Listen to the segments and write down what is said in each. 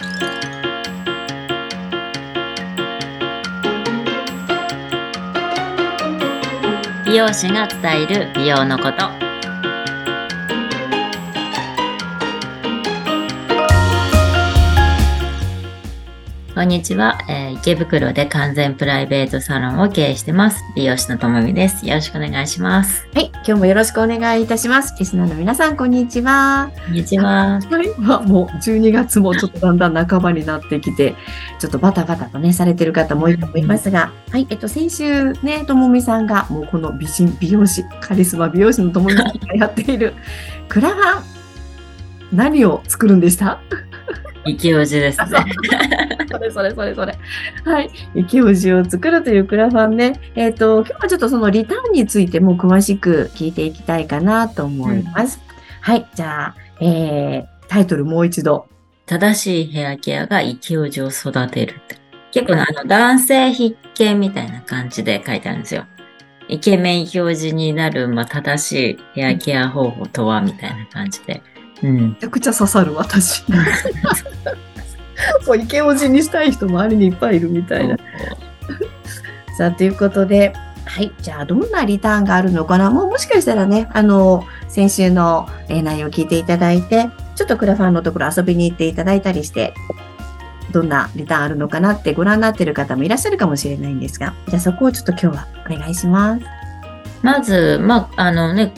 美容師が伝える美容のこと。こんにちは、えー池袋で完全プライベートサロンを経営してます。美容師のともみです。よろしくお願いします。はい、今日もよろしくお願いいたします。リスナーの皆さん、こんにちは。こんにちは。はい、まあもう12月もちょっとだんだん半ばになってきて、ちょっとバタバタとね、されてる方も多いと思いますが、はい、えっと、先週ね、ともみさんが、もうこの美人美容師、カリスマ美容師のともみさんがやっている、クラファン、何を作るんでした？池王子ですね それそれそれそれ。はい。池王子を作るというクラファンね。えっ、と、今日はちょっとそのリターンについても詳しく聞いていきたいかなと思います。はい。じゃあ、えー、タイトルもう一度。正しいヘアケアが生き王子を育てるって。結構ねあの男性必見みたいな感じで書いてあるんですよ。イケメン表示になる、まあ、正しいヘアケア方法とはみたいな感じで。うん。めちゃくちゃ刺さる私。もう池王子にしたい人周りにいっぱいいるみたいな。さあ、ということで、はい。じゃあ、どんなリターンがあるのかな？もうもしかしたらね、あの、先週のえー内容を聞いていただいて、ちょっとクラファンのところ遊びに行っていただいたりして、どんなリターンあるのかなってご覧になっている方もいらっしゃるかもしれないんですが、じゃあそこをちょっと今日はお願いします。まず、まあ、あのね、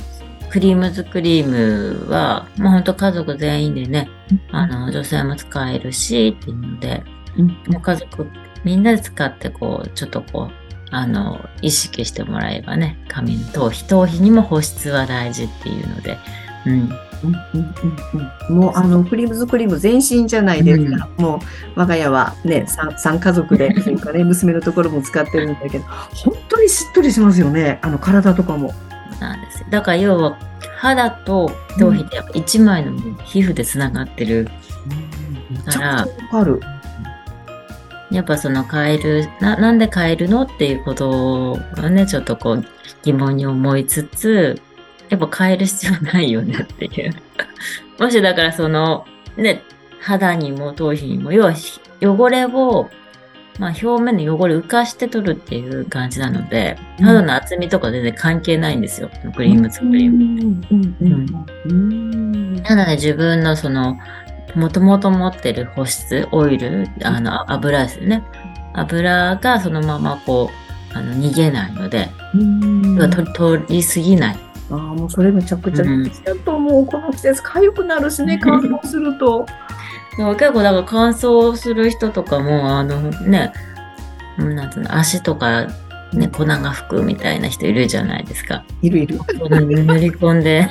クリームズクリームは、まあ、本当家族全員でね、あの、女性も使えるし、っていうので、うん。もう家族みんなで使って、こう、ちょっとこう、あの、意識してもらえばね、髪の頭皮、頭皮にも保湿は大事っていうので、うん。うんうんうんうん。もうあのクリームズクリーム全身じゃないですか、もう我が家はね 3, 三家族でというかね 娘のところも使ってるんだけど本当にしっとりしますよねあの体とかも。なんですよ。だから要は、肌と頭皮ってやっぱ一枚の皮膚でつながってる。かる。やっぱその変える、な、なんで変えるのっていうことがね、ちょっとこう疑問に思いつつ、やっぱ変える必要ないよねっていう。もしだからその、ね、肌にも頭皮にも、要はひ汚れを、まあ表面の汚れ浮かして取るっていう感じなので、うん肌の厚みとか全然関係ないんですよ。クリーム作りも。うんうんうんうんなので自分のその、もともと持ってる保湿、オイル、あの、油ですよね。油がそのままこう、あの、逃げないので、取りすぎない。ああもうそれめちゃくちゃうん大事だと思う、この季節痒くなるしね乾燥すると。結構だから乾燥する人とかも、あのね、うんなんつうの、足とか、ね、粉が吹くみたいな人いるじゃないですか。いるいる。塗り込んで、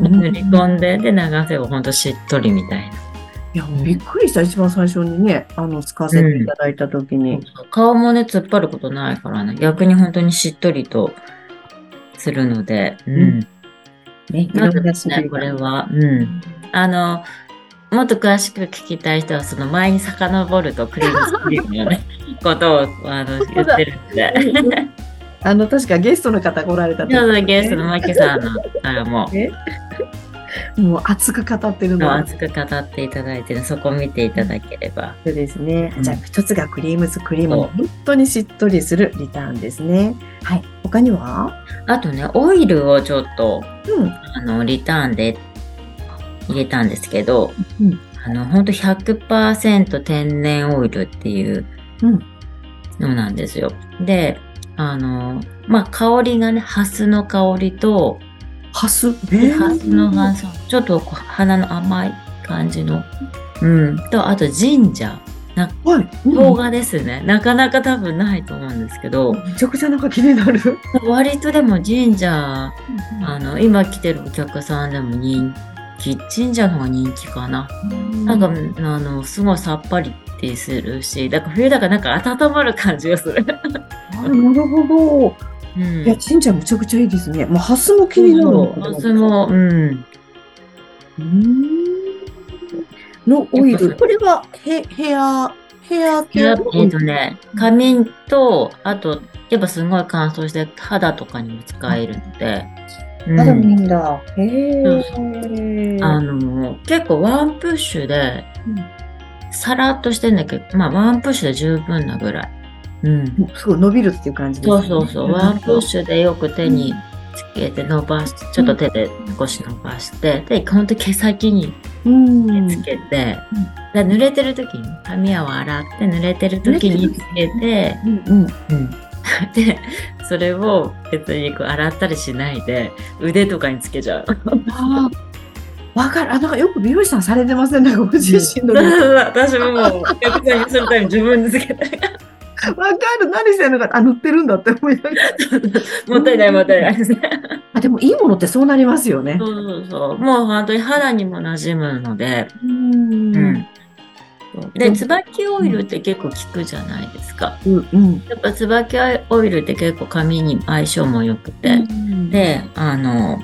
うん塗り込んで、で、流せばほんとしっとりみたいな。いやびっくりした一番最初にねあの使わせていただいた時に。顔もね、突っ張ることないからね、逆に本当にしっとりとするので、うん。ね、いまずろんなですね、これは、うん。あの、もっと詳しく聞きたい人は、その前に遡るとクリームスクリームのね、ことをあの言ってるんで。あの、確かゲストの方来られた時ちょうどゲストのマキさんのからも、ねもう熱く語ってるのは熱く語っていただいて、そこを見ていただければ。そうですね。うんじゃあ、一つがクリームズクリーム本当にしっとりするリターンですね。はい。他には？あとね、オイルをちょっと、うん。あの、リターンで入れたんですけど、うんあの、ほんと100%天然オイルっていううんのなんですよ。で、あの、まあ、香りがね、ハスの香りと、ハス？ハスのハス、ちょっと鼻の甘い感じの、うん、と、あとジンジャー、はい。生うん姜ですね。なかなか多分ないと思うんですけど、めちゃくちゃなんか気になる。割とでもジンジャー、あの、今来てるお客さんでも人気、ジンジャーの方が人気かな。なんか、あの、すごいさっぱりってするし、だから冬だからなんか温まる感じがする。あなるほど。うん。いや、ちんちゃんむちゃくちゃいいですね。もうハスも気になるハスも、うん。うんのオイル。これはヘヘア、ヘア系？えっとね、髪と、あと、やっぱすごい乾燥して肌とかにも使えるので、うんまだいいんだ。へえ。あの、結構ワンプッシュで、さらっとしてんだけど、まあ、ワンプッシュで十分なぐらい。うん。すごい伸びるっていう感じですそうね。そうそう。ワンプッシュでよく手につけて伸ばし、ちょっと手で少し伸ばして、で、ほんと毛先にうん。つけて、で濡れてる時に、髪を洗って濡れてる時につけて、うんうん。うん。で、それを別にこう洗ったりしないで、腕とかにつけちゃう。ああ。わかる。あ、なんかよく美容師さんされてません？ね。ご自身の。わか私ももう、お客さんにするために自分でつけて。る。何してんのか。あ、塗ってるんだって思いながら。もったいないもったいないですね。あ、でもいいものってそうなりますよねそ。うそうそう。もう本当に肌にも馴染むので、うんうん。で、椿オイルって結構効くじゃないですか。うん。うん。やっぱ椿オイルって結構髪に相性も良くて。で、あの、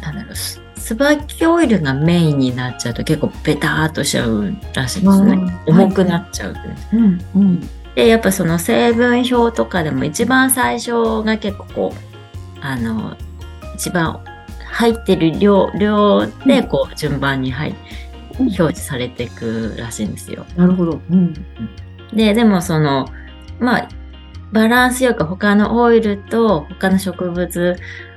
なんだろう、す椿オイルがメインになっちゃうと結構ベターっとしちゃうらしいんですね。重くなっちゃうってね、うん。うん。で、やっぱその成分表とかでも一番最初が結構こう、あの、一番入ってる量、量でこう順番に入っうん表示されていくらしいんですよ。なるほど。うん。で、でもその、まあ、バランスよく他のオイルと他の植物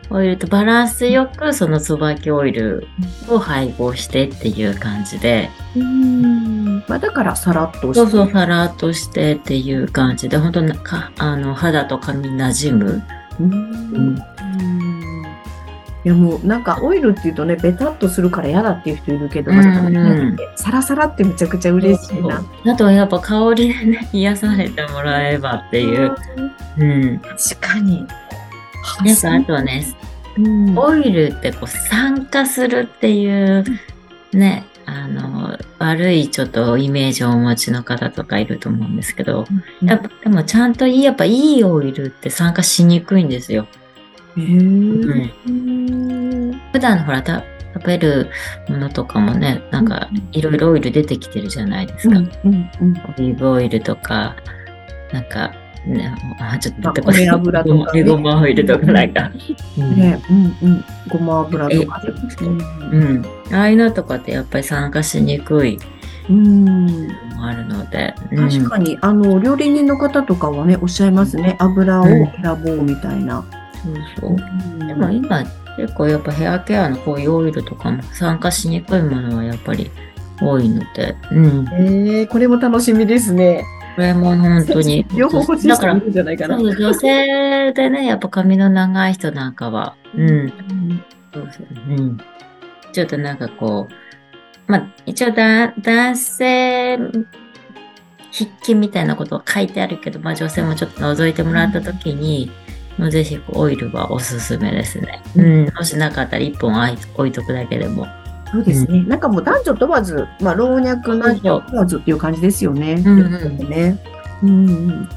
オイルとバランスよくその椿オイルを配合してっていう感じで、うん。まあ、だからさらっとして。そうそう、さらっとしてっていう感じで、本当なかあの肌と髪に馴染む。うん。いやもうなんかオイルっていうとね、ベタっとするから嫌だっていう人いるけど、うんまあサラサラってめちゃくちゃ嬉しいな。あとやっぱ香りでね、癒されてもらえばっていう。うん。確かに。やっぱあとね、うんオイルってこう酸化するっていうね、あの、悪いちょっとイメージをお持ちの方とかいると思うんですけど、やっぱでもちゃんといい、やっぱいいオイルって酸化しにくいんですよ。うん普段ほらた食べるものとかもね、なんかいろいろオイル出てきてるじゃないですか。うんうんオリーブオイルとか、なんか、ね、あちょっと出てまあ米油とかねエゴマオイルとかなんか。うんね、うんうん。ごま油とかね。うん。ああいうのとかってやっぱり参加しにくいうん。あるので。うん確かに、あの、料理人の方とかはね、おっしゃいますね。油を選ぼうみたいな。そうそう。でも今、結構やっぱヘアケアのこういうオイルとかも参加しにくいものはやっぱり多いので。うん。えー、これも楽しみですね。これも本当に。両方欲しいだから人いるんじゃないかな。女性でね、やっぱ髪の長い人なんかは、うん。そうそううん。ちょっとなんかこう、まあ、一応だ男性筆記みたいなことは書いてあるけど、まあ女性もちょっと覗いてもらったときに、もうぜひオイルはおすすめですね。うん。もしなかったら一本あい置いとくだけでも。そうですね。なんかもう男女問わず、まあ、老若男女問わずっていう感じですよね。うんうんね。うんうん。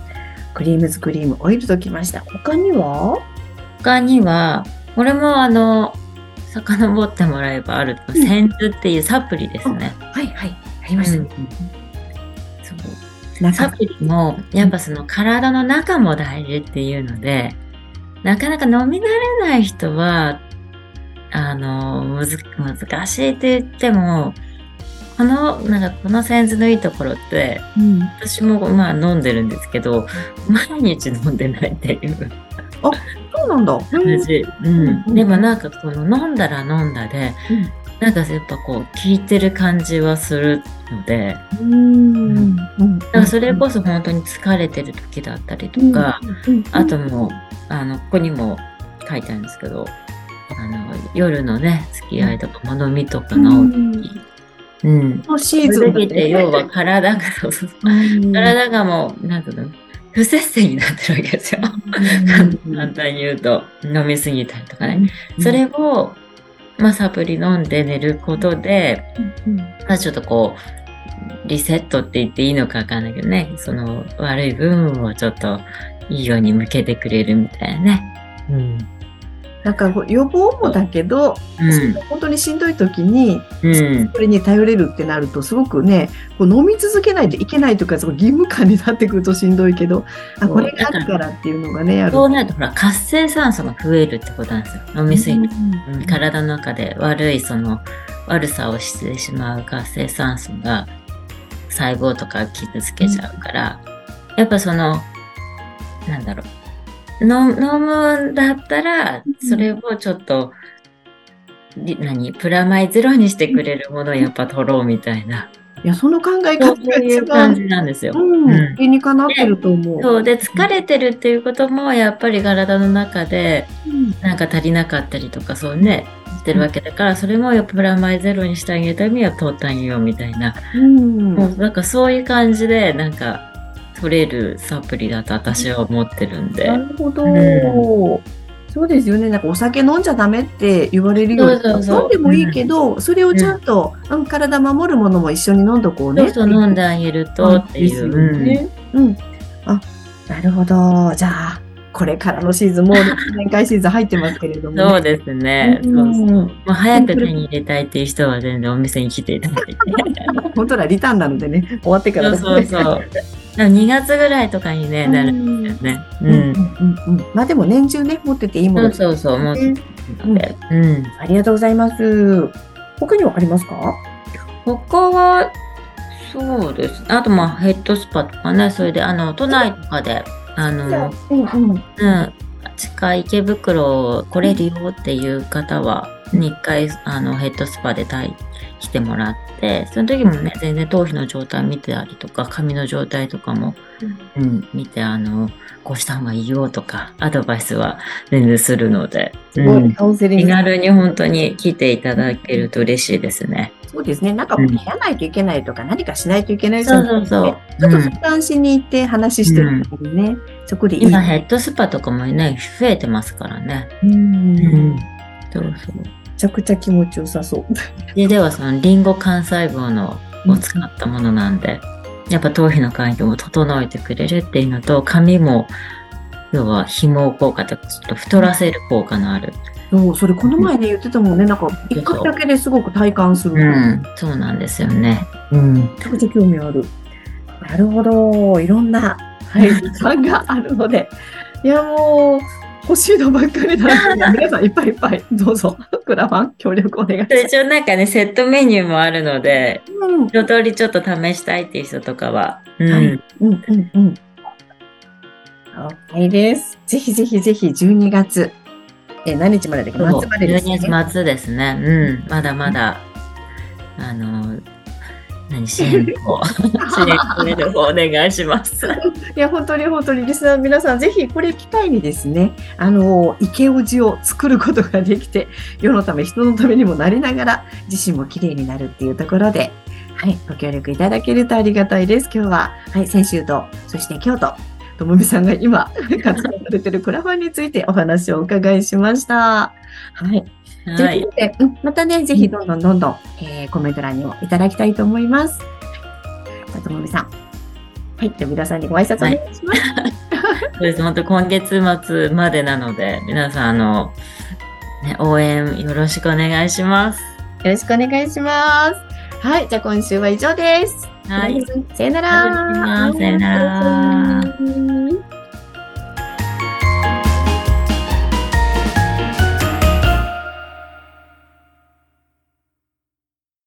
クリームズクリーム、オイルときました。他には？他には、これもあの、遡ってもらえばあると、センズっていうサプリですね。はいはい。ありましたね。そうなんかサプリも、やっぱその体の中も大事っていうので、なかなか飲み慣れない人は、あの、むず、難しいって言っても、この、なんかこのセンズのいいところって、うん私もまあ飲んでるんですけど、毎日飲んでないっていうそうなんだ。感じ。うん。でもなんかこの飲んだら飲んだで、うんなんかやっぱこう効いてる感じはするので、うん。うん。だからそれこそ本当に疲れてる時だったりとか、うん、あともう、あの、ここにも書いてあるんですけど、あの、夜のね、付き合いとか物見とかが多い時。うん。のシーそズンだね。て、要は体が、体がもう、なんていうの、不節制になってるわけですよ。簡単に言うと、飲みすぎたりとかね。それを、まあ、サプリ飲んで寝ることで、うんまあ、ちょっとこう、リセットって言っていいのかわかんないけどね、その悪い部分をちょっといいように向けてくれるみたいなね。うん。なんか予防もだけど、うん。本当にしんどい時に、うん。それに頼れるってなると、すごくね、こう飲み続けないといけないとか、すごい義務感になってくるとしんどいけど、あ、これがあるからっていうのがね、ある。そうなると、ほら、活性酸素が増えるってことなんですよ。飲みすぎて。うんうん体の中で悪い、その、悪さをしてしまう活性酸素が、細胞とか傷つけちゃうから、やっぱその、なんだろう。の飲むんだったら、それをちょっと、り何？プラマイゼロにしてくれるものをやっぱ取ろうみたいな。いや、その考え方がいう感じなんですよ。うん。にかなってると思う。そうで疲れてるっていうこともやっぱり体の中でうん。なんか足りなかったりとかそうねしてるわけだからそれもやっぱプラマイゼロにしてあげるためには取ってあげようみたいな、うん。もうなんかそういう感じでなんか取れるサプリだと私は思ってるんで。なるほど、うそうですよね。なんかお酒飲んじゃダメって言われるようにそうそうそう飲んでもいいけど、それをちゃんと、うん体守るものも一緒に飲んどこうね。そうそう飲んであげるとっていう。ね。うん。あ、なるほど。じゃあ、これからのシーズン、もう年会シーズン入ってますけれども、ね。そうですね。うんそうそうもう早く手に入れたいっていう人は全然お店に来ていただいて。本当はリターンなのでね、終わってかそうらですねそうそう。でも2月ぐらいとかにね、なるんですよね。うん。うん。うんうんまあでも年中ね、持ってていいものそうそうそう、もう、ねで。うん。ありがとうございます。他にはありますか？他は、そうです。あと、まあ、ヘッドスパとかね、それで、あの、都内とかで、あの、う。ん近い池袋来れるよっていう方は、に1回、あの、ヘッドスパで対来てもらって、その時もね、全然頭皮の状態見てたりとか、髪の状態とかも、うん、見て、あの、こうした方がいいよとか、アドバイスは全然するので、すごい、うんカウンセリン気グ。軽に本当に来ていただけると嬉しいですね。そうですね。なんか、うんやらないといけないとか、何かしないといけないそうそうそう。ちょっとうん相談しに行って話してる時にね、そこでいい。今ヘッドスパとかもね、増えてますからね。うんめそうそう。ちゃくちゃ気持ちよさそう。で、ではそのリンゴ幹細胞のを使ったものなんで、やっぱ頭皮の環境を整えてくれるっていうのと、髪も、要は紐効果とか、ちょっと太らせる効果のある。そう、それこの前ね、言ってたもんね。なんか、一回だけですごく体感する。うめん、そうなんですよね。うん。ちゃくちゃ興味ある。なるほど。いろんな、はい、時間があるので。いや、もう、欲しいのばっかりなんで、皆さんいっぱいいっぱい、どうぞ、クラファン協力お願いします。一応なんかね、セットメニューもあるので、うん一通りちょっと試したいっていう人とかは、うん。はいうんうんうん。OK です。ぜひぜひぜひ12月、えー何日までだっけ？そう末までですね？12月末ですね。うん。まだまだ、あの、何、支援を、お願いします。いや、本当に本当にリスナーの皆さん、ぜひこれ機会にですね、あの、池おじを作ることができて、世のため、人のためにもなりながら、自身も綺麗になるっていうところで、はい、ご協力いただけるとありがたいです。今日は、はい、先週と、そして今日と、ともみさんが今、活動されてるクラファンについてお話をお伺いしました。はい。とはいいうこ。とで、うんまたね、ぜひどんどんどんどん、えーコメント欄にもいただきたいと思います。じゃあともみさん。はい。じゃあ皆さんにご挨拶お願いします。そうです。本当今月末までなので、皆さん、あの、ね、応援よろしくお願いします。よろしくお願いします。はい。じゃあ今週は以上です。はい。さよなら。さよなら